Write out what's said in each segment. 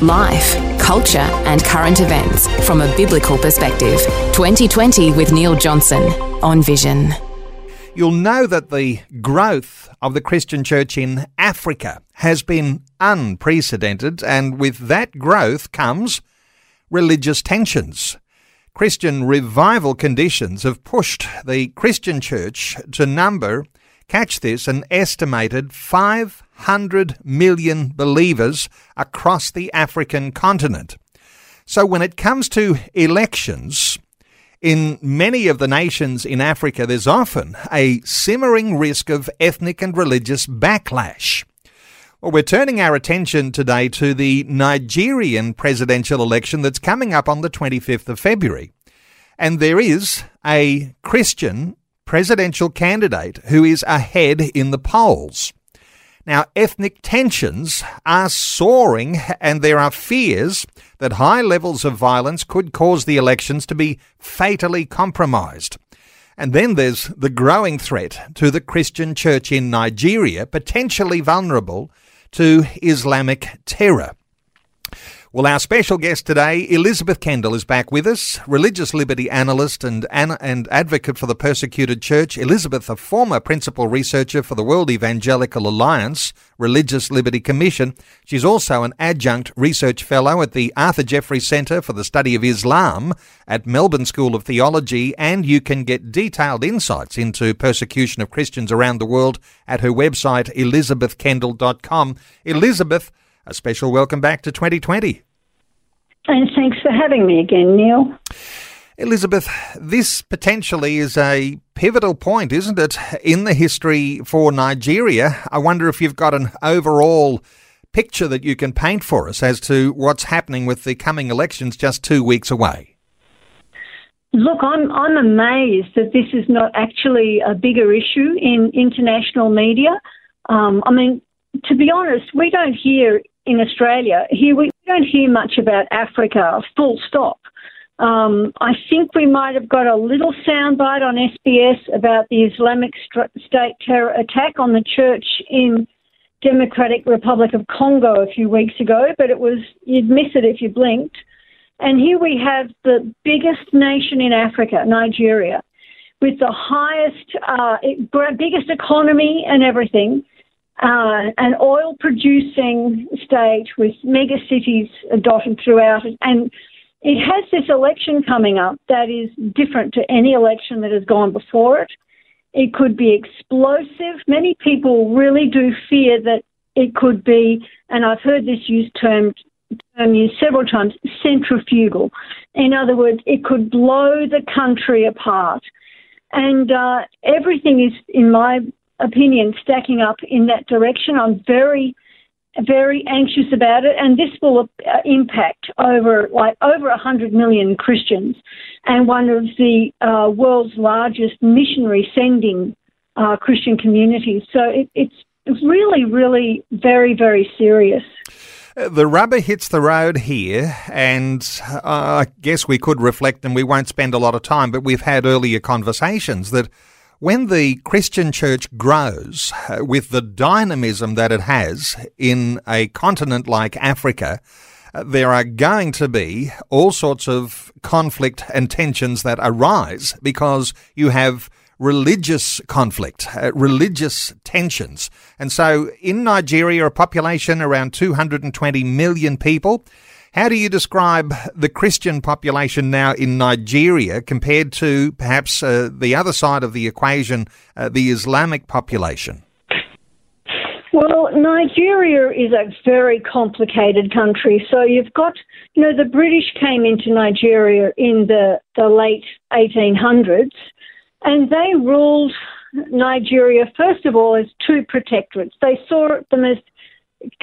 Life, culture, and current events from a biblical perspective. 2020 with Neil Johnson on Vision. You'll know that the growth of the Christian church in Africa has been unprecedented, and with that growth comes religious tensions. Christian revival conditions have pushed the Christian church to number, catch this, an estimated 500 million believers across the African continent. So when it comes to elections, in many of the nations in Africa, there's often a simmering risk of ethnic and religious backlash. Well, we're turning our attention today to the Nigerian presidential election that's coming up on the 25th of February. And there is a Christian presidential candidate who is ahead in the polls. Now, ethnic tensions are soaring, and there are fears that high levels of violence could cause the elections to be fatally compromised. And then there's the growing threat to the Christian church in Nigeria, potentially vulnerable to Islamic terror. Well, our special guest today, Elizabeth Kendall, is back with us, religious liberty analyst and, and advocate for the persecuted church. Elizabeth, a former principal researcher for the World Evangelical Alliance Religious Liberty Commission. She's also an adjunct research fellow at the Arthur Jeffery Centre for the Study of Islam at Melbourne School of Theology, and you can get detailed insights into persecution of Christians around the world at her website, elizabethkendall.com. Elizabeth, a special welcome back to 2020. And thanks for having me again, Neil. Elizabeth, this potentially is a pivotal point, isn't it, in the history for Nigeria? I wonder if you've got an overall picture that you can paint for us as to what's happening with the coming elections just two weeks away. Look, I'm I'm amazed that this is not actually a bigger issue in international media. Um, I mean, to be honest, we don't hear in Australia, here we don't hear much about Africa, full stop. Um, I think we might have got a little soundbite on SBS about the Islamic State terror attack on the church in Democratic Republic of Congo a few weeks ago, but it was you'd miss it if you blinked. And here we have the biggest nation in Africa, Nigeria, with the highest, uh, biggest economy and everything, uh, an oil producing state with mega cities dotted throughout it. And it has this election coming up that is different to any election that has gone before it. It could be explosive. Many people really do fear that it could be, and I've heard this used term, term used several times, centrifugal. In other words, it could blow the country apart. And uh, everything is, in my opinion stacking up in that direction. I'm very, very anxious about it, and this will uh, impact over like over 100 million Christians, and one of the uh, world's largest missionary sending uh, Christian communities. So it, it's really, really very, very serious. The rubber hits the road here, and uh, I guess we could reflect, and we won't spend a lot of time, but we've had earlier conversations that when the Christian church grows uh, with the dynamism that it has in a continent like Africa, uh, there are going to be all sorts of conflict and tensions that arise because you have religious conflict, uh, religious tensions. And so in Nigeria, a population around 220 million people, how do you describe the Christian population now in Nigeria compared to perhaps uh, the other side of the equation, uh, the Islamic population? Well, Nigeria is a very complicated country. So you've got, you know, the British came into Nigeria in the, the late 1800s and they ruled Nigeria, first of all, as two protectorates. They saw them as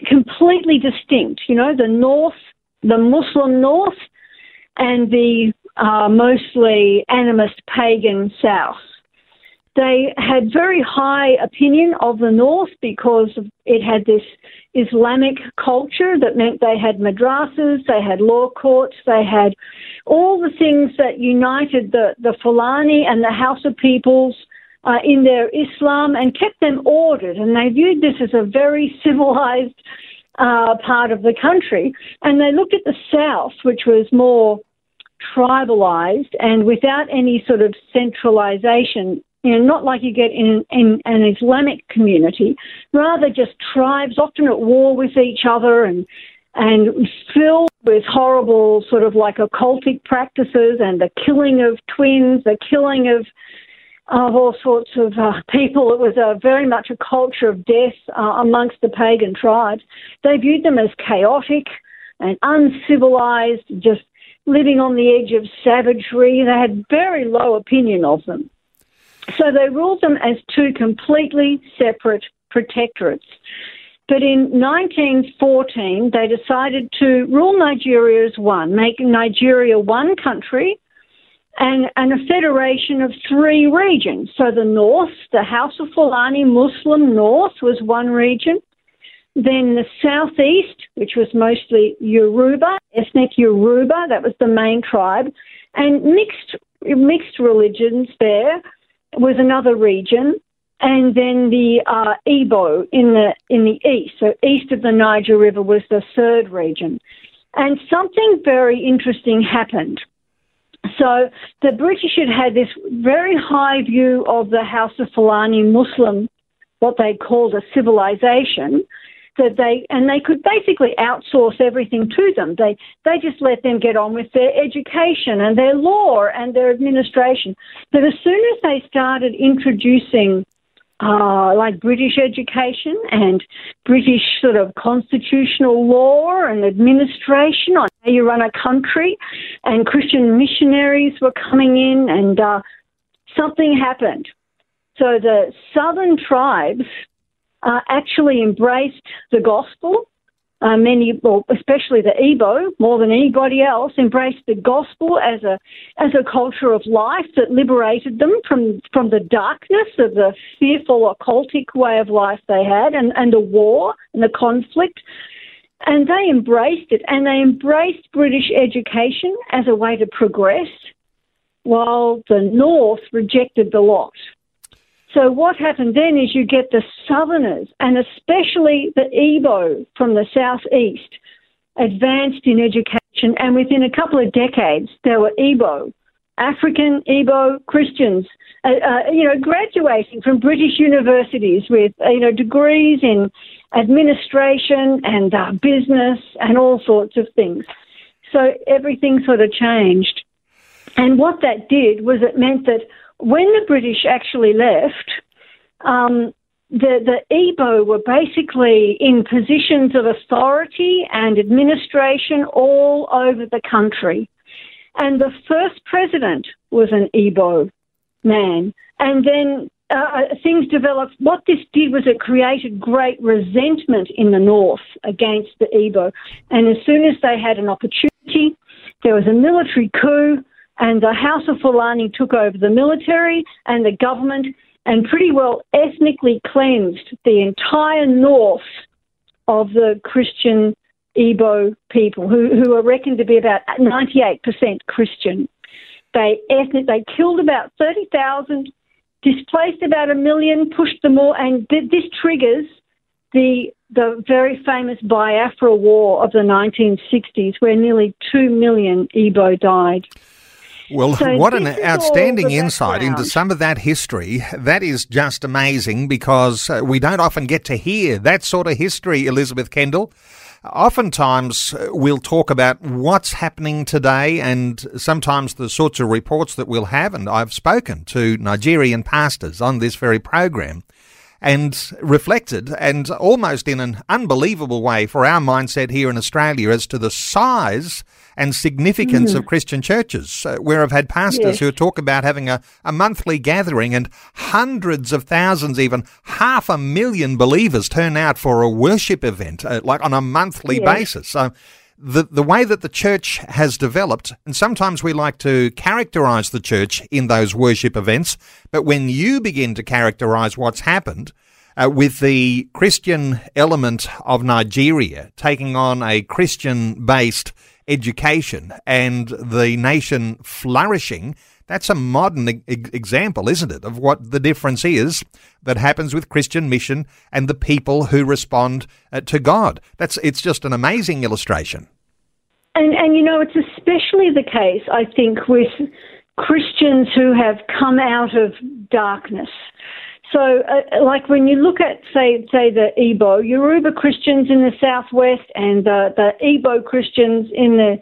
completely distinct. You know, the north the Muslim north and the uh, mostly animist pagan south. They had very high opinion of the north because it had this Islamic culture that meant they had madrasas, they had law courts, they had all the things that united the, the Fulani and the Hausa peoples uh, in their Islam and kept them ordered. And they viewed this as a very civilized uh, part of the country. And they looked at the south, which was more tribalized and without any sort of centralization. You know, not like you get in, in an Islamic community, rather just tribes often at war with each other and and filled with horrible sort of like occultic practices and the killing of twins, the killing of of all sorts of uh, people. It was a, very much a culture of death uh, amongst the pagan tribes. They viewed them as chaotic and uncivilized, just living on the edge of savagery. They had very low opinion of them. So they ruled them as two completely separate protectorates. But in 1914, they decided to rule Nigeria as one, making Nigeria one country and, and a federation of three regions. So the north, the Hausa-Fulani Muslim North was one region. Then the southeast, which was mostly Yoruba, ethnic Yoruba, that was the main tribe, and mixed mixed religions there was another region, and then the uh, Igbo in the in the east, so east of the Niger River was the third region, and something very interesting happened. So the British had had this very high view of the Hausa-Fulani Muslim, what they called a civilization, that they and they could basically outsource everything to them. They they just let them get on with their education and their law and their administration. But as soon as they started introducing uh, like British education and British sort of constitutional law and administration on how you run a country, and Christian missionaries were coming in, and uh, something happened. So the southern tribes uh, actually embraced the gospel. Uh, many, well, especially the Igbo, more than anybody else, embraced the gospel as a as a culture of life that liberated them from from the darkness of the fearful occultic way of life they had, and, and the war and the conflict. And they embraced it, and they embraced British education as a way to progress, while the North rejected the lot. So what happened then is you get the Southerners, and especially the Igbo from the southeast, advanced in education, and within a couple of decades, there were Igbo, African Igbo Christians, uh, uh, you know, graduating from British universities with uh, you know degrees in administration and uh, business and all sorts of things. So everything sort of changed, and what that did was it meant that when the British actually left, um, the, the Igbo were basically in positions of authority and administration all over the country. And the first president was an Igbo man. And then uh, uh, things developed. What this did was it created great resentment in the north against the Igbo. And as soon as they had an opportunity, there was a military coup and the Hausa-Fulani took over the military and the government and pretty well ethnically cleansed the entire north of the Christian Igbo people, who, who are reckoned to be about 98% Christian. They ethnic, they killed about 30,000, displaced about a million, pushed them all, and th- this triggers the the very famous Biafra War of the 1960s, where nearly two million Igbo died. Well, so what an outstanding insight into some of that history. That is just amazing because uh, we don't often get to hear that sort of history, Elizabeth Kendall. Oftentimes, uh, we'll talk about what's happening today and sometimes the sorts of reports that we'll have. And I've spoken to Nigerian pastors on this very program and reflected, and almost in an unbelievable way for our mindset here in Australia, as to the size and significance mm. of Christian churches, uh, where I've had pastors yes. who talk about having a, a monthly gathering and hundreds of thousands, even half a million believers turn out for a worship event, uh, like on a monthly yes. basis. So the, the way that the church has developed, and sometimes we like to characterize the church in those worship events, but when you begin to characterize what's happened, uh, with the Christian element of Nigeria taking on a Christian based education and the nation flourishing, that's a modern e- example, isn't it, of what the difference is that happens with Christian mission and the people who respond uh, to God. That's it's just an amazing illustration. And and you know, it's especially the case, I think, with Christians who have come out of darkness. So, uh, like when you look at, say, say the Igbo, Yoruba Christians in the southwest and uh, the Igbo Christians in the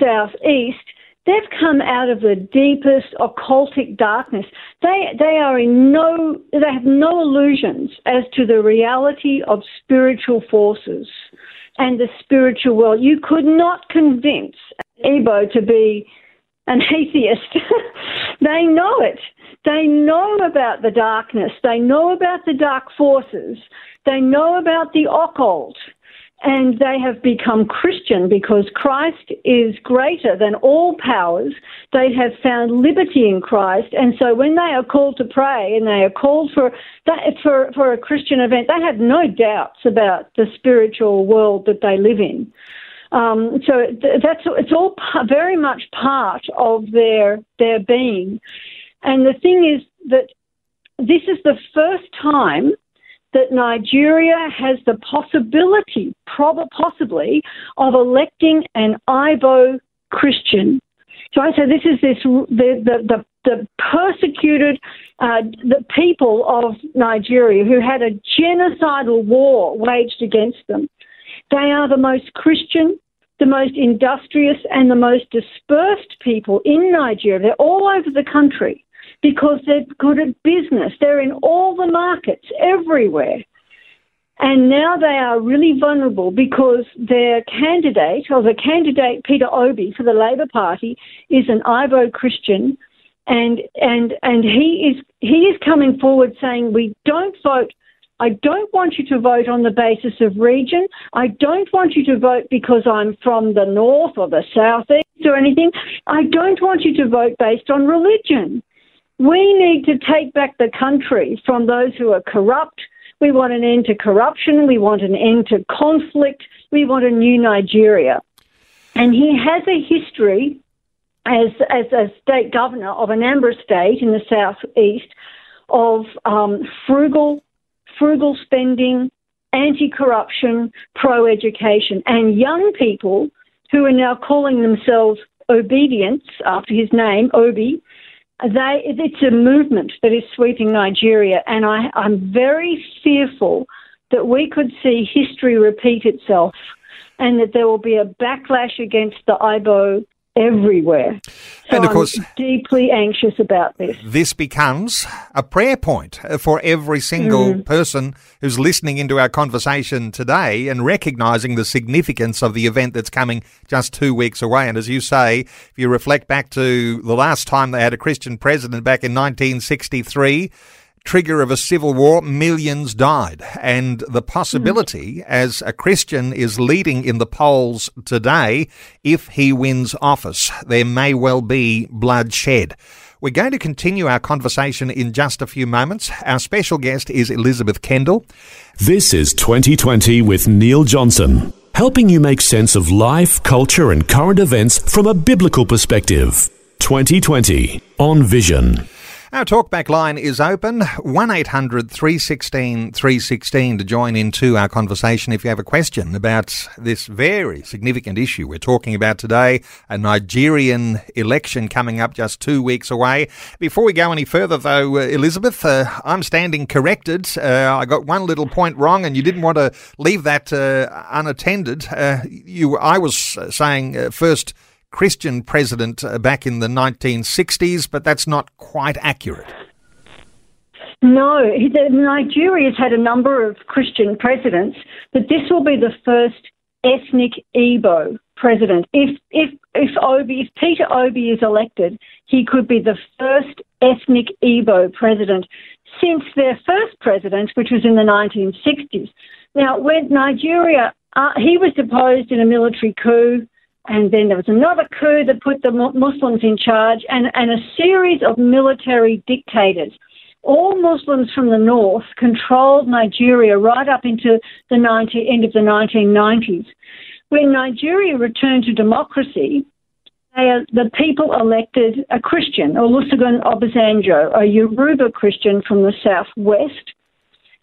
southeast, they've come out of the deepest occultic darkness. They they are in no they have no illusions as to the reality of spiritual forces and the spiritual world. You could not convince Igbo to be an atheist. they know it. They know about the darkness. They know about the dark forces. They know about the occult. And they have become Christian because Christ is greater than all powers. They have found liberty in Christ. And so when they are called to pray and they are called for, that, for, for a Christian event, they have no doubts about the spiritual world that they live in. Um, so that's it's all very much part of their their being. And the thing is that this is the first time that Nigeria has the possibility, probably possibly, of electing an Igbo Christian. So I say this is this the the the, the persecuted uh, the people of Nigeria who had a genocidal war waged against them. They are the most Christian, the most industrious, and the most dispersed people in Nigeria. They're all over the country because they're good at business. They're in all the markets everywhere. And now they are really vulnerable because their candidate, or the candidate Peter Obi for the Labour Party, is an Igbo Christian, and and and he is he is coming forward saying we don't vote. I don't want you to vote on the basis of region. I don't want you to vote because I'm from the north or the southeast or anything. I don't want you to vote based on religion. We need to take back the country from those who are corrupt. We want an end to corruption. We want an end to conflict. We want a new Nigeria. And he has a history as, as a state governor of an Anambra State in the southeast of um, frugal, frugal spending, anti-corruption, pro-education, and young people who are now calling themselves Obidients after his name, Obi, they, it's a movement that is sweeping Nigeria, and I, I'm very fearful that we could see history repeat itself and that there will be a backlash against the Igbo everywhere. So and of course, I'm deeply anxious about this. This becomes a prayer point for every single mm. person who's listening into our conversation today and recognizing the significance of the event that's coming just two weeks away. And as you say, if you reflect back to the last time they had a Christian president back in 1963, trigger of a civil war, millions died. And the possibility, mm. as a Christian is leading in the polls today, if he wins office, there may well be bloodshed. We're going to continue our conversation in just a few moments. Our special guest is Elizabeth Kendall. This is 2020 with Neil Johnson, helping you make sense of life, culture, and current events from a biblical perspective. 2020 on Vision. Our talkback line is open 1800 316 316 to join into our conversation if you have a question about this very significant issue we're talking about today a Nigerian election coming up just two weeks away. Before we go any further, though, uh, Elizabeth, uh, I'm standing corrected. Uh, I got one little point wrong, and you didn't want to leave that uh, unattended. Uh, you, I was uh, saying first Christian president uh, back in the 1960s, but that's not quite accurate. No, Nigeria's had a number of Christian presidents, but this will be the first ethnic Igbo president. If if if Obi, if Peter Obi is elected, he could be the first ethnic Igbo president since their first president, which was in the 1960s. Now, when Nigeria uh, he was deposed in a military coup, and then there was another coup that put the Muslims in charge, and, and a series of military dictators. All Muslims from the north controlled Nigeria right up into the 90, end of the 1990s. When Nigeria returned to democracy, the people elected a Christian, Olusegun Obasanjo, a Yoruba Christian from the southwest.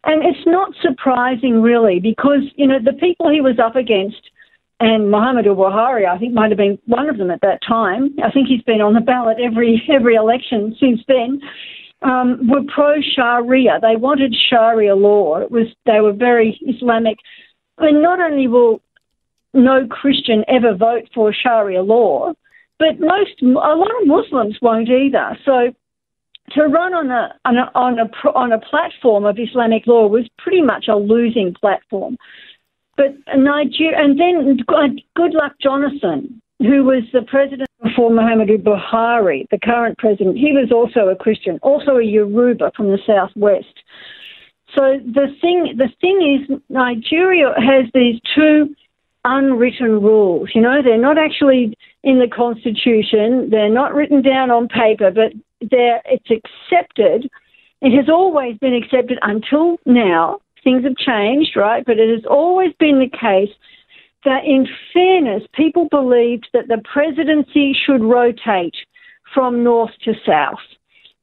And it's not surprising, really, because, you know, the people he was up against, and Muhammadu Buhari, I think, might have been one of them at that time. I think he's been on the ballot every every election since then. Um, were pro Sharia. They wanted Sharia law. It was they were very Islamic. I mean, not only will no Christian ever vote for Sharia law, but most, a lot of Muslims won't either. So to run on a, on a, on a platform of Islamic law was pretty much a losing platform. But uh, Nigeria, and then uh, Goodluck Jonathan, who was the president before Muhammadu Buhari, the current president, he was also a Christian, also a Yoruba from the southwest. So the thing, the thing is, Nigeria has these two unwritten rules. You know, they're not actually in the Constitution, they're not written down on paper, but they're, it's accepted. It has always been accepted until now. Things have changed, right? But it has always been the case that, in fairness, people believed that the presidency should rotate from north to south.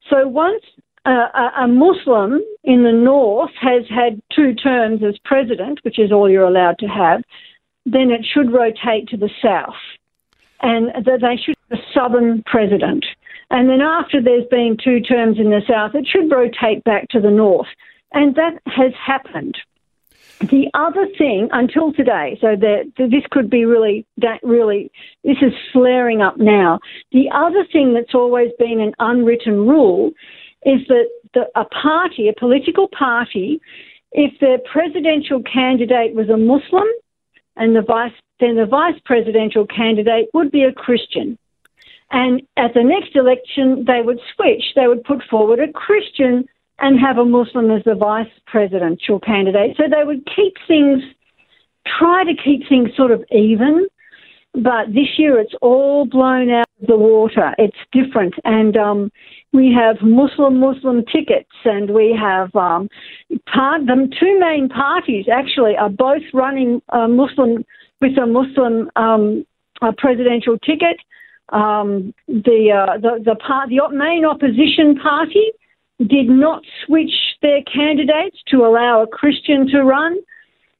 So once a, Muslim in the north has had two terms as president, which is all you're allowed to have, then it should rotate to the south. And that they should have a southern president. And then after there's been two terms in the south, it should rotate back to the north. And that has happened. The other thing, until today, so that this could be really, really, this is flaring up now. The other thing that's always been an unwritten rule is that the, a party, a political party, if their presidential candidate was a Muslim, and the vice then the vice presidential candidate would be a Christian. And at the next election, they would switch. They would put forward a Christian and have a Muslim as the vice presidential candidate. So they would keep things, try to keep things sort of even. But this year it's all blown out of the water. It's different. And um, we have Muslim Muslim tickets, and we have um, part, the two main parties actually are both running a Muslim with a Muslim um, a presidential ticket. Um, the, uh, the the part the main opposition party did not switch their candidates to allow a Christian to run,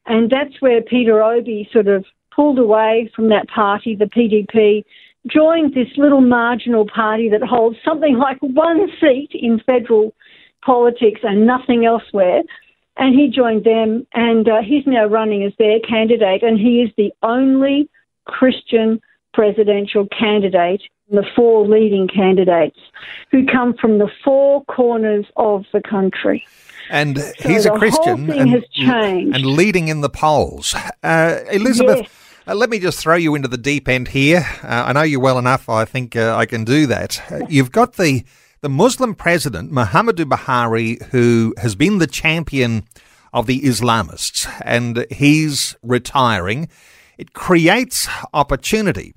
and that's where Peter Obi sort of pulled away from that party, the PDP, joined this little marginal party that holds something like one seat in federal politics and nothing elsewhere. And he joined them, and uh, he's now running as their candidate, and he is the only Christian presidential candidate the four leading candidates who come from the four corners of the country. And so he's a Christian and, and, leading in the polls. Uh, Elizabeth, yes. Uh, let me just throw you into the deep end here. Uh, I know you well enough. I think uh, I can do that. Uh, you've got the the Muslim president Muhammadu Buhari, who has been the champion of the Islamists, and he's retiring. It creates opportunity.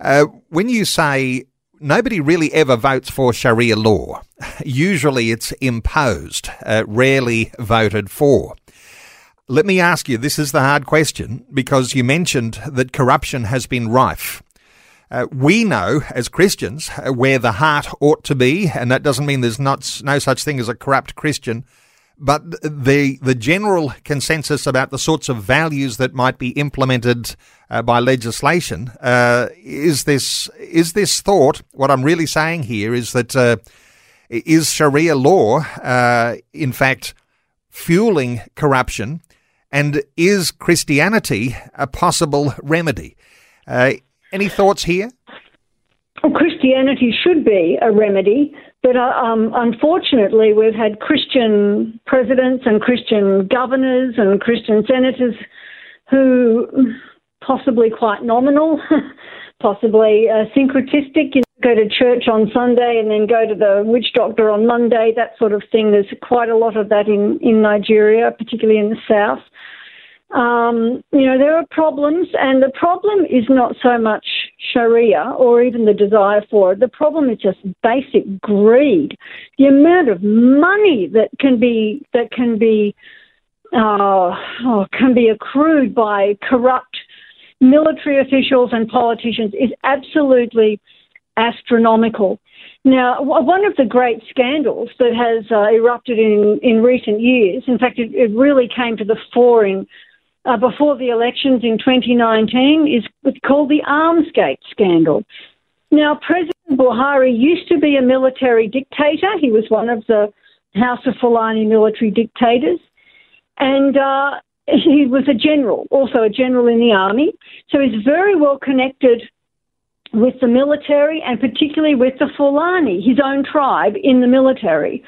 Uh, when you say nobody really ever votes for Sharia law, usually it's imposed, uh, rarely voted for. Let me ask you this is the hard question because you mentioned that corruption has been rife. Uh, we know as Christians uh, where the heart ought to be, and that doesn't mean there's not no such thing as a corrupt Christian. But the the general consensus about the sorts of values that might be implemented uh, by legislation uh, is this is this thought. What I'm really saying here is that uh, is Sharia law, uh, in fact, fueling corruption and is Christianity a possible remedy? Uh, any thoughts here? Well, Christianity should be a remedy, but uh, um, unfortunately, we've had Christian presidents and Christian governors and Christian senators who possibly quite nominal, possibly uh, syncretistic. You know, go to church on Sunday and then go to the witch doctor on Monday, that sort of thing. There's quite a lot of that in, in Nigeria, particularly in the south. Um, you know, there are problems, and the problem is not so much Sharia or even the desire for it. The problem is just basic greed. The amount of money that can be that can be uh, oh, can be accrued by corrupt military officials and politicians is absolutely astronomical. Now, one of the great scandals that has uh, erupted in, in recent years, in fact, it, it really came to the fore in uh, before the elections in 2019 is called the Armsgate scandal. Now, President Buhari used to be a military dictator. He was one of the Hausa-Fulani military dictators. And uh, he was a general, also a general in the army. So he's very well connected with the military and particularly with the Fulani, his own tribe in the military.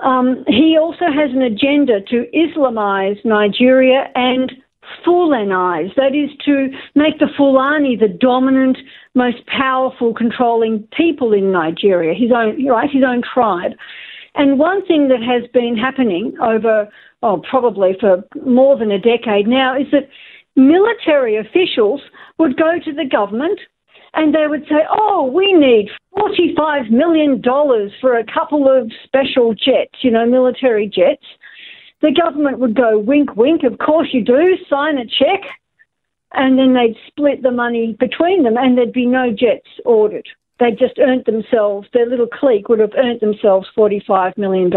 Um, he also has an agenda to Islamize Nigeria and Fulanize, that is to make the Fulani the dominant, most powerful, controlling people in Nigeria, his own, right, his own tribe. And one thing that has been happening over, oh, probably for more than a decade now, is that military officials would go to the government and they would say, oh, we need $45 million for a couple of special jets, you know, military jets the government would go wink, wink, of course you do, sign a check, and then they'd split the money between them and there'd be no jets ordered. They'd just earned themselves, their little clique would have earned themselves $45 million.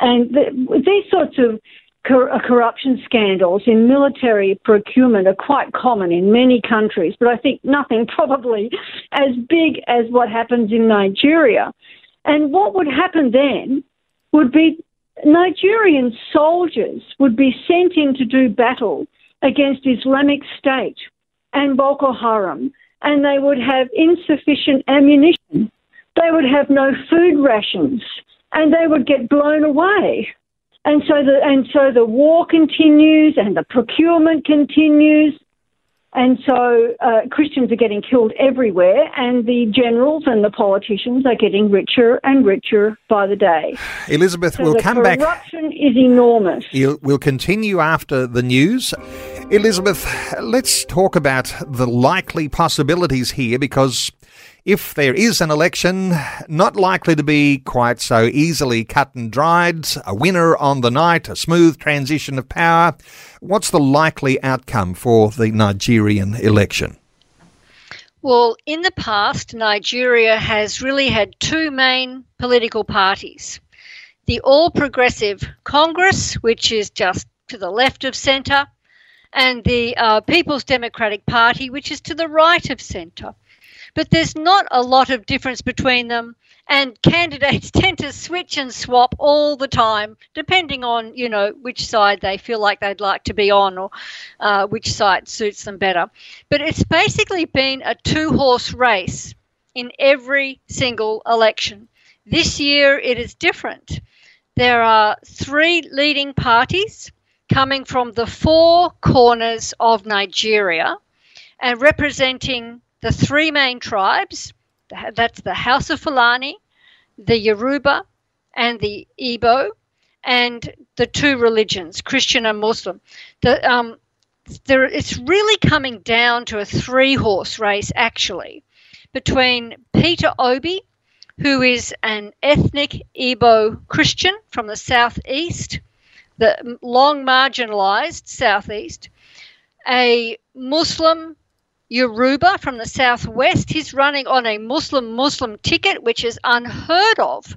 And the, these sorts of cor- uh, corruption scandals in military procurement are quite common in many countries, but I think nothing probably as big as what happens in Nigeria. And what would happen then would be Nigerian soldiers would be sent in to do battle against Islamic State and Boko Haram, and they would have insufficient ammunition. They would have no food rations, and they would get blown away. And so the and so the war continues, and the procurement continues, and so uh, Christians are getting killed everywhere, and the generals and the politicians are getting richer and richer by the day. Elizabeth, so we'll come back. Corruption is enormous. We'll continue after the news. Elizabeth, let's talk about the likely possibilities here because if there is an election, not likely to be quite so easily cut and dried, a winner on the night, a smooth transition of power. What's the likely outcome for the Nigerian election? Well, in the past, Nigeria has really had two main political parties the All Progressive Congress, which is just to the left of centre, and the uh, People's Democratic Party, which is to the right of centre but there's not a lot of difference between them. And candidates tend to switch and swap all the time, depending on you know which side they feel like they'd like to be on, or uh, which side suits them better. But it's basically been a two-horse race in every single election. This year it is different. There are three leading parties coming from the four corners of Nigeria and representing the three main tribes that's the Hausa-Fulani, the Yoruba, and the Igbo, and the two religions, Christian and Muslim. The, um, there, it's really coming down to a three horse race, actually, between Peter Obi, who is an ethnic Igbo Christian from the southeast, the long marginalized southeast, a Muslim Yoruba from the southwest. He's running on a Muslim Muslim ticket, which is unheard of.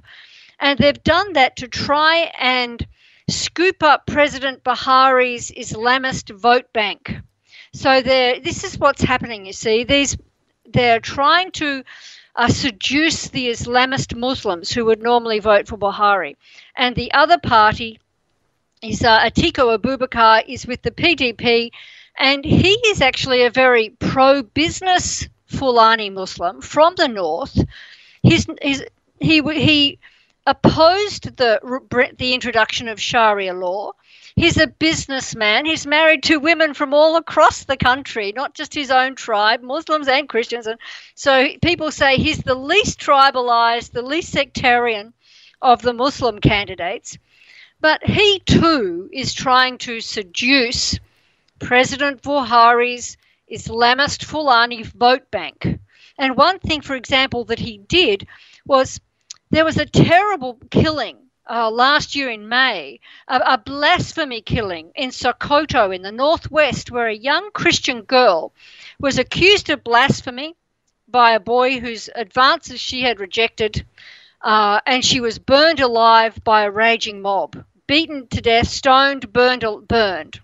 And they've done that to try and scoop up President Buhari's Islamist vote bank. So this is what's happening, you see. These they're trying to uh, seduce the Islamist Muslims who would normally vote for Buhari. And the other party is uh, Atiku Abubakar is with the PDP and he is actually a very pro business Fulani Muslim from the north. He's, he's, he, he opposed the, the introduction of Sharia law. He's a businessman. He's married to women from all across the country, not just his own tribe, Muslims and Christians. And so people say he's the least tribalized, the least sectarian of the Muslim candidates. But he too is trying to seduce President Buhari's Islamist Fulani vote bank. And one thing, for example, that he did was there was a terrible killing uh, last year in May, a, a, blasphemy killing in Sokoto in the northwest, where a young Christian girl was accused of blasphemy by a boy whose advances she had rejected, uh, and she was burned alive by a raging mob, beaten to death, stoned, burned, burned.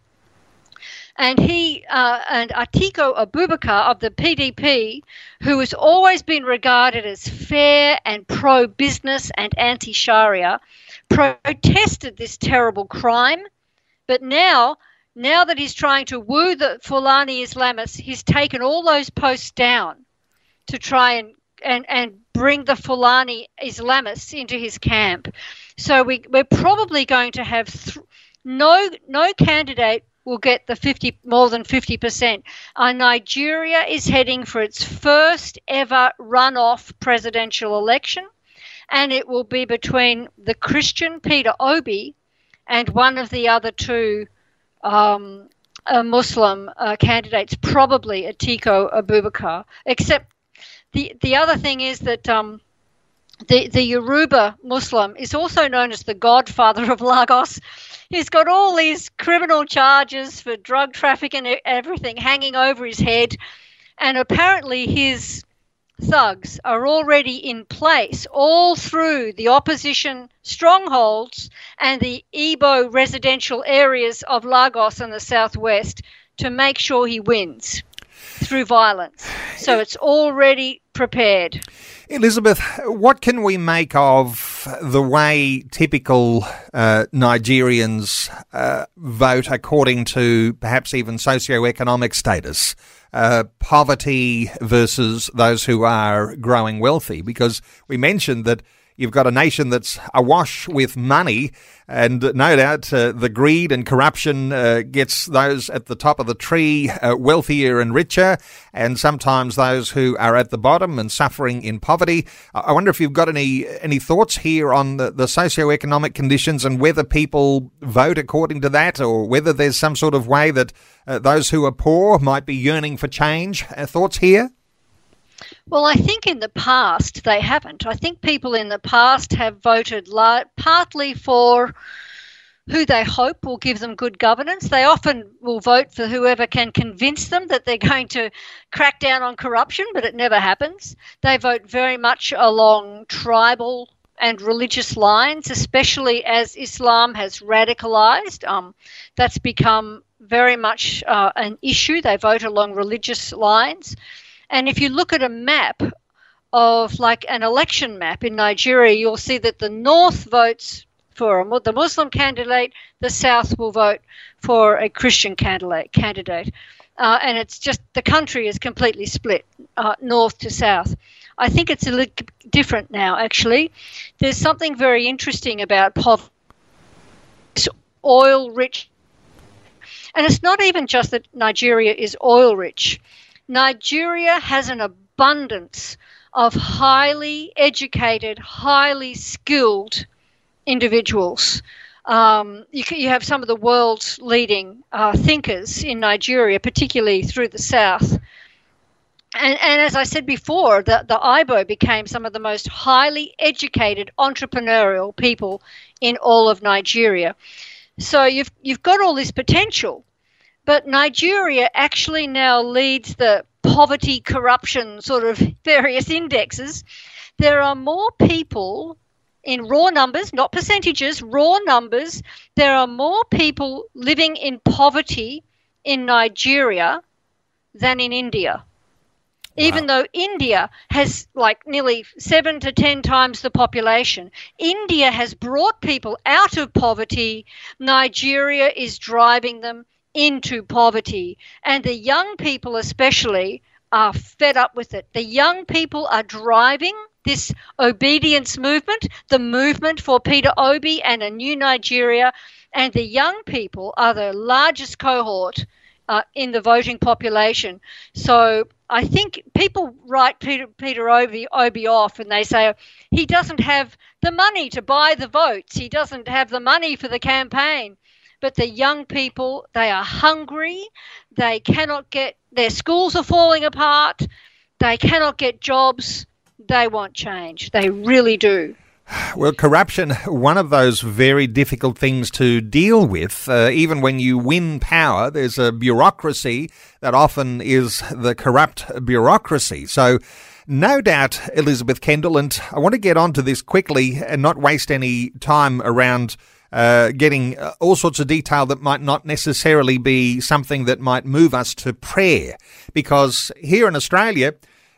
And he uh, and Atiku Abubakar of the PDP, who has always been regarded as fair and pro business and anti Sharia, protested this terrible crime. But now, now that he's trying to woo the Fulani Islamists, he's taken all those posts down to try and, and, and bring the Fulani Islamists into his camp. So we, we're probably going to have th- no, no candidate will get the 50 more than 50%. Uh, Nigeria is heading for its first ever runoff presidential election, and it will be between the Christian Peter Obi and one of the other two um, uh, Muslim uh, candidates, probably Atiku Abubakar. Except the the other thing is that. Um, the, the Yoruba Muslim is also known as the godfather of Lagos he's got all these criminal charges for drug trafficking and everything hanging over his head. And apparently, his thugs are already in place all through the opposition strongholds and the Igbo residential areas of Lagos and the southwest to make sure he wins through violence. So it's already prepared. Elizabeth, what can we make of the way typical uh, Nigerians uh, vote according to perhaps even socioeconomic status? Uh, poverty versus those who are growing wealthy? Because we mentioned that You've got a nation that's awash with money, and no doubt uh, the greed and corruption uh, gets those at the top of the tree uh, wealthier and richer, and sometimes those who are at the bottom and suffering in poverty. I wonder if you've got any any thoughts here on the, the socioeconomic conditions and whether people vote according to that, or whether there's some sort of way that uh, those who are poor might be yearning for change. Uh, thoughts here? Well, I think in the past they haven't. I think people in the past have voted la- partly for who they hope will give them good governance. They often will vote for whoever can convince them that they're going to crack down on corruption, but it never happens. They vote very much along tribal and religious lines, especially as Islam has radicalized. Um, that's become very much uh, an issue. They vote along religious lines. And if you look at a map of like an election map in Nigeria, you'll see that the north votes for a, the Muslim candidate, the south will vote for a Christian candidate. candidate. Uh, and it's just the country is completely split uh, north to south. I think it's a little different now, actually. There's something very interesting about poverty. oil rich. And it's not even just that Nigeria is oil rich. Nigeria has an abundance of highly educated, highly skilled individuals. Um, you, you, have some of the world's leading uh, thinkers in Nigeria, particularly through the south. And, and, as I said before, the, the Igbo became some of the most highly educated entrepreneurial people in all of Nigeria. So you've, you've got all this potential. But Nigeria actually now leads the poverty, corruption sort of various indexes. There are more people in raw numbers, not percentages, raw numbers. There are more people living in poverty in Nigeria than in India. Wow. Even though India has like nearly seven to ten times the population, India has brought people out of poverty. Nigeria is driving them into poverty. And the young people, especially, are fed up with it. The young people are driving this Obidient movement, the movement for Peter Obi and a new Nigeria. And the young people are the largest cohort uh, in the voting population. So I think people write Peter, Peter Obi, Obi off and they say he doesn't have the money to buy the votes, he doesn't have the money for the campaign. But the young people, they are hungry. They cannot get, their schools are falling apart. They cannot get jobs. They want change. They really do. Well, corruption, one of those very difficult things to deal with. Uh, even when you win power, there's a bureaucracy that often is the corrupt bureaucracy. So, no doubt, Elizabeth Kendall, and I want to get onto this quickly and not waste any time around uh, getting uh, all sorts of detail that might not necessarily be something that might move us to prayer. Because here in Australia,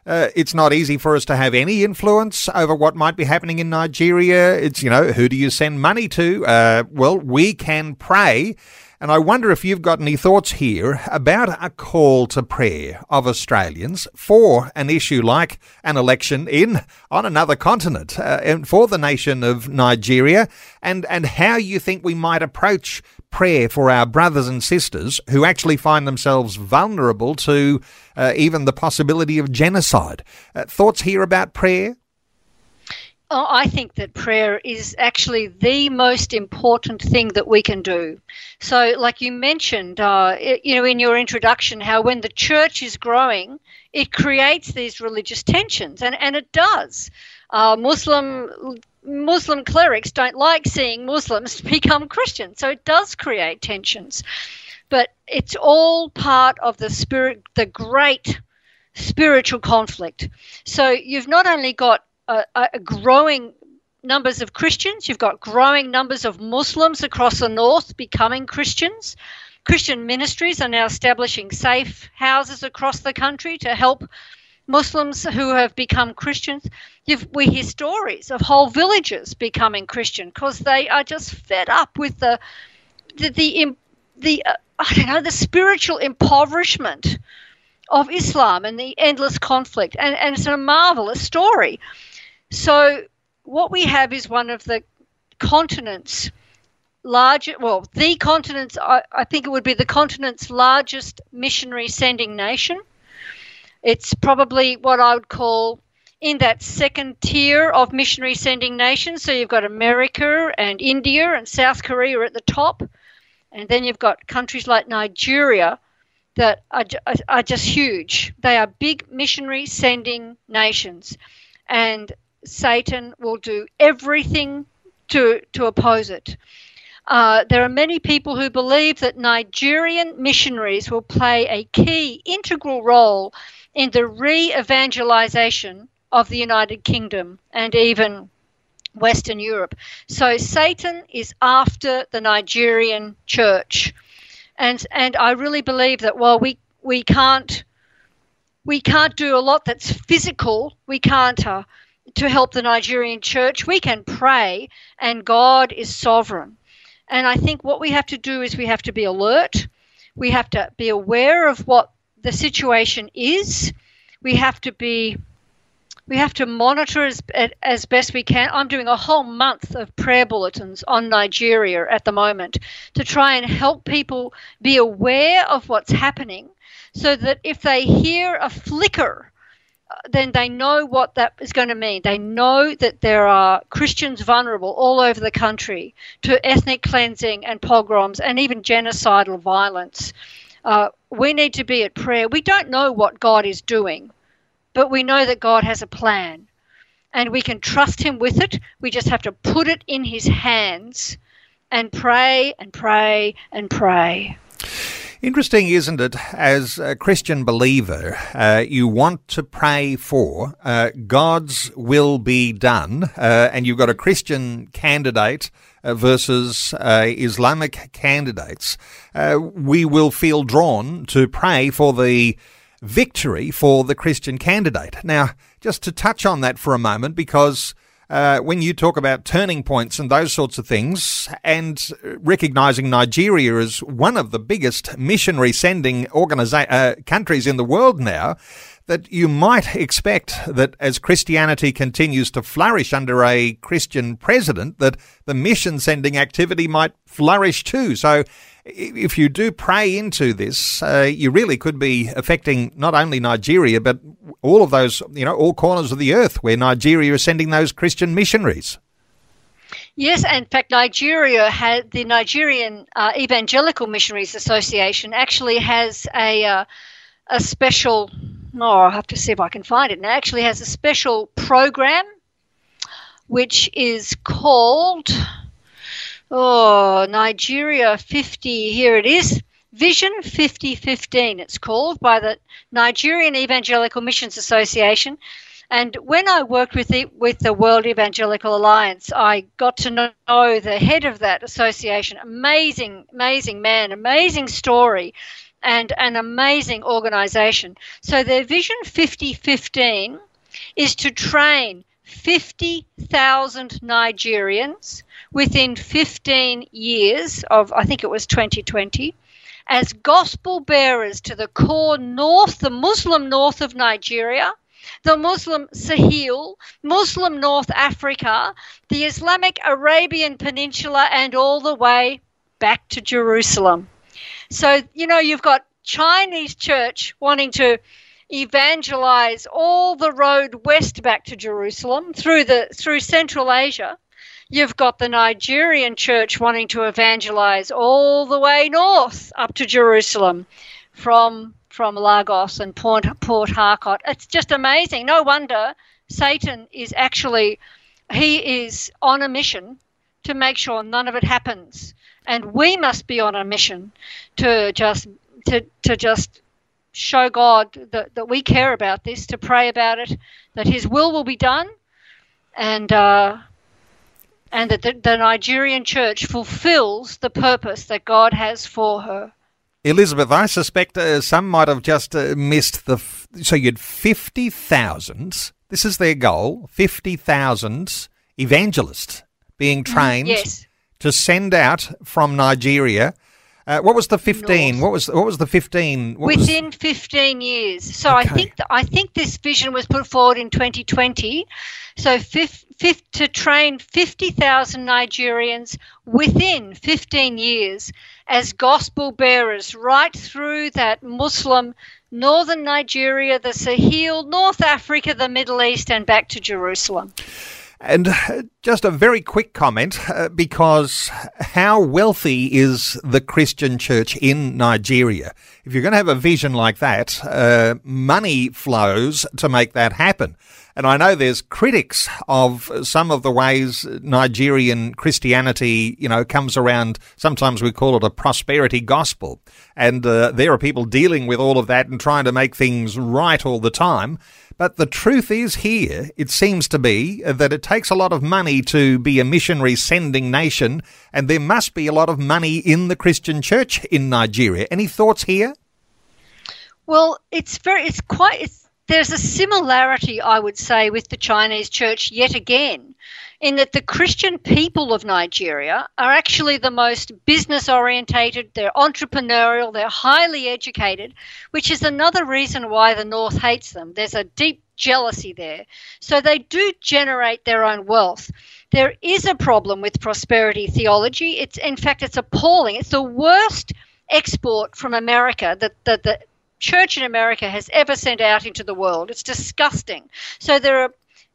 uh, it's not easy for us to have any influence over what might be happening in Nigeria. It's, you know, who do you send money to? Uh, well, we can pray. And I wonder if you've got any thoughts here about a call to prayer of Australians for an issue like an election in on another continent uh, and for the nation of Nigeria and, and how you think we might approach prayer for our brothers and sisters who actually find themselves vulnerable to uh, even the possibility of genocide. Uh, thoughts here about prayer? Oh, I think that prayer is actually the most important thing that we can do. So, like you mentioned, uh, you know, in your introduction, how when the church is growing, it creates these religious tensions, and, and it does. Uh, Muslim Muslim clerics don't like seeing Muslims become Christians, so it does create tensions. But it's all part of the spirit, the great spiritual conflict. So you've not only got a, a growing numbers of Christians, you've got growing numbers of Muslims across the north becoming Christians. Christian ministries are now establishing safe houses across the country to help Muslims who have become Christians. You've, we hear stories of whole villages becoming Christian because they are just fed up with the the the, the uh, I don't know the spiritual impoverishment of Islam and the endless conflict, and, and it's a marvelous story. So what we have is one of the continent's largest, well, the continent's, I, I think it would be the continent's largest missionary sending nation. It's probably what I would call in that second tier of missionary sending nations. So you've got America and India and South Korea at the top. And then you've got countries like Nigeria that are, are just huge. They are big missionary sending nations. And Satan will do everything to, to oppose it. Uh, there are many people who believe that Nigerian missionaries will play a key, integral role in the re evangelization of the United Kingdom and even Western Europe. So Satan is after the Nigerian church. And, and I really believe that while we, we can't we can't do a lot that's physical, we can't uh, to help the Nigerian church. We can pray, and God is sovereign. And I think what we have to do is we have to be alert. We have to be aware of what the situation is. We have to be we have to monitor as, as best we can. I'm doing a whole month of prayer bulletins on Nigeria at the moment to try and help people be aware of what's happening so that if they hear a flicker then they know what that is going to mean. They know that there are Christians vulnerable all over the country to ethnic cleansing and pogroms and even genocidal violence. Uh, we need to be at prayer. We don't know what God is doing, but we know that God has a plan and we can trust Him with it. We just have to put it in His hands and pray and pray and pray. Interesting, isn't it? As a Christian believer, uh, you want to pray for uh, God's will be done, uh, and you've got a Christian candidate uh, versus uh, Islamic candidates. Uh, we will feel drawn to pray for the victory for the Christian candidate. Now, just to touch on that for a moment, because uh, when you talk about turning points and those sorts of things, and recognizing Nigeria as one of the biggest missionary sending uh, countries in the world now, that you might expect that as Christianity continues to flourish under a Christian president, that the mission sending activity might flourish too. So if you do pray into this, uh, you really could be affecting not only Nigeria, but all of those, you know, all corners of the earth where Nigeria is sending those Christian missionaries. Yes, in fact, Nigeria had the Nigerian uh, Evangelical Missionaries Association actually has a uh, a special. Oh, I'll have to see if I can find it now. Actually, has a special program which is called oh Nigeria 50. Here it is. Vision 5015, it's called by the Nigerian Evangelical Missions Association. And when I worked with the, with the World Evangelical Alliance, I got to know the head of that association. Amazing, amazing man, amazing story, and an amazing organization. So their Vision 5015 is to train 50,000 Nigerians within 15 years of, I think it was 2020, as gospel bearers to the core north, the Muslim north of Nigeria, the Muslim Sahel, Muslim North Africa, the Islamic Arabian Peninsula, and all the way back to Jerusalem. So, you know, you've got Chinese church wanting to evangelize all the road west back to Jerusalem through the through Central Asia. You've got the Nigerian church wanting to evangelize all the way north up to Jerusalem from from Lagos and Port, Port Harcourt. It's just amazing. No wonder Satan is actually he is on a mission to make sure none of it happens. And we must be on a mission to just to, to just show God that, that we care about this, to pray about it, that His will will be done, and uh, and that the, the Nigerian church fulfills the purpose that God has for her. Elizabeth, I suspect uh, some might have just uh, missed the. F- so you had 50,000, this is their goal, 50,000 evangelists being Mm-hmm. trained Yes. to send out from Nigeria. Uh, what was the 15? North. What was what was the 15? What was- Within 15 years. So I think th- I think this vision was put forward in 2020. So fif- fif- to train 50,000 Nigerians within 15 years as gospel bearers right through that Muslim northern Nigeria, the Sahel, North Africa, the Middle East, and back to Jerusalem. And uh, just a very quick comment uh, because how wealthy is the Christian church in Nigeria? If you're going to have a vision like that, uh, money flows to make that happen. And I know there's critics of some of the ways Nigerian Christianity, you know, comes around. Sometimes we call it a prosperity gospel. And uh, there are people dealing with all of that and trying to make things right all the time. But the truth is here, it seems to be uh, that it takes a lot of money to be a missionary sending nation, and there must be a lot of money in the Christian church in Nigeria. Any thoughts here? Well, it's very, it's quite, it's, there's a similarity, I would say, with the Chinese church yet again, in that the Christian people of Nigeria are actually the most business orientated, they're entrepreneurial, they're highly educated, which is another reason why the North hates them. There's a deep jealousy there. So they do generate their own wealth. There is a problem with prosperity theology. It's in fact it's appalling. It's the worst export from America that, that the church in America has ever sent out into the world. It's disgusting. So there are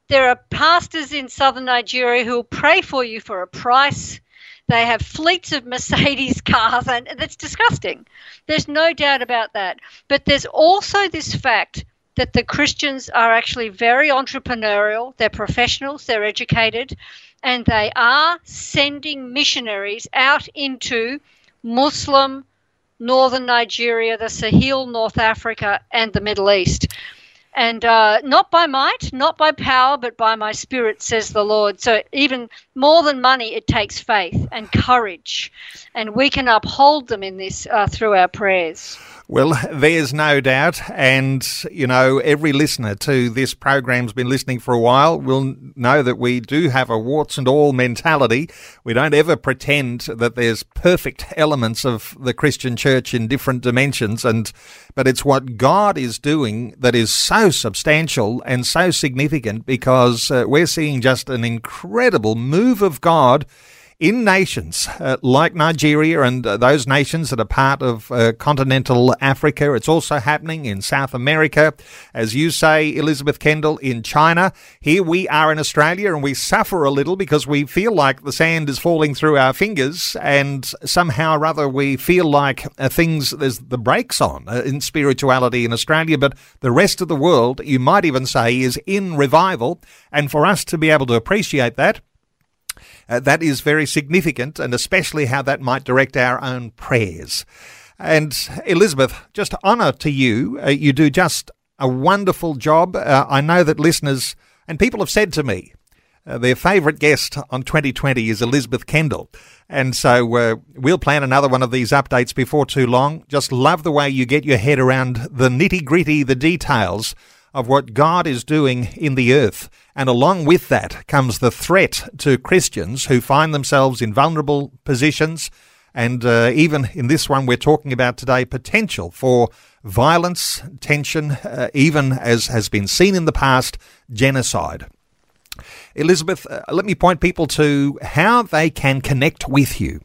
there are pastors in southern Nigeria who will pray for you for a price. They have fleets of Mercedes cars, and that's disgusting. There's no doubt about that. But there's also this fact that the Christians are actually very entrepreneurial, they're professionals, they're educated, and they are sending missionaries out into Muslim northern Nigeria, the Sahel, North Africa, and the Middle East. And uh, not by might, not by power, but by my spirit, says the Lord. So, even more than money, it takes faith and courage. And we can uphold them in this uh, through our prayers. Well, there's no doubt. And, you know, every listener to this program's been listening for a while will know that we do have a warts and all mentality. We don't ever pretend that there's perfect elements of the Christian church in different dimensions. And, but it's what God is doing that is so substantial and so significant because uh, we're seeing just an incredible move of God in nations uh, like Nigeria and uh, those nations that are part of uh, continental Africa. It's also happening in South America. As you say, Elizabeth Kendall, in China. Here we are in Australia and we suffer a little because we feel like the sand is falling through our fingers and somehow or other we feel like uh, things, there's the brakes on uh, in spirituality in Australia, but the rest of the world, you might even say, is in revival. And for us to be able to appreciate that, uh, that is very significant, and especially how that might direct our own prayers. And Elizabeth, just honour to you. Uh, you do just a wonderful job. Uh, I know that listeners and people have said to me uh, their favourite guest on 2020 is Elizabeth Kendall. And so uh, we'll plan another one of these updates before too long. Just love the way you get your head around the nitty gritty, the details of what God is doing in the earth. And along with that comes the threat to Christians who find themselves in vulnerable positions. And uh, even in this one we're talking about today, potential for violence, tension, uh, even as has been seen in the past, genocide. Elizabeth, uh, let me point people to how they can connect with you.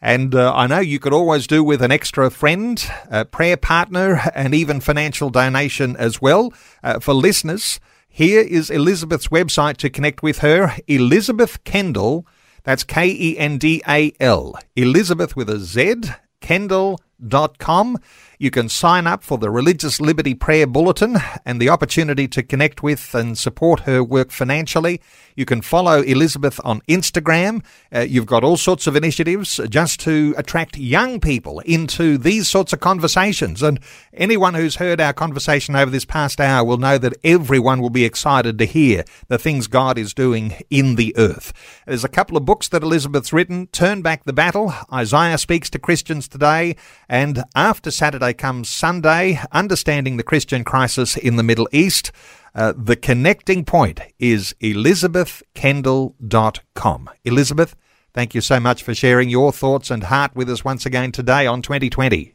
And uh, I know you could always do with an extra friend, a prayer partner, and even financial donation as well. Uh, for listeners, here is Elizabeth's website to connect with her Elizabeth Kendall. That's K E N D A L. Elizabeth with a Z, Kendall.com. You can sign up for the Religious Liberty Prayer Bulletin and the opportunity to connect with and support her work financially. You can follow Elizabeth on Instagram. Uh, you've got all sorts of initiatives just to attract young people into these sorts of conversations. And anyone who's heard our conversation over this past hour will know that everyone will be excited to hear the things God is doing in the earth. There's a couple of books that Elizabeth's written Turn Back the Battle, Isaiah Speaks to Christians Today, and After Saturday comes Sunday, Understanding the Christian Crisis in the Middle East. Uh, the connecting point is elizabethkendall.com. Elizabeth, thank you so much for sharing your thoughts and heart with us once again today on 2020.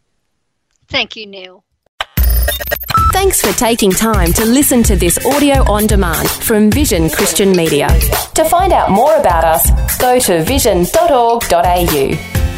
Thank you, Neil. Thanks for taking time to listen to this audio on demand from Vision Christian Media. To find out more about us, go to vision.org.au.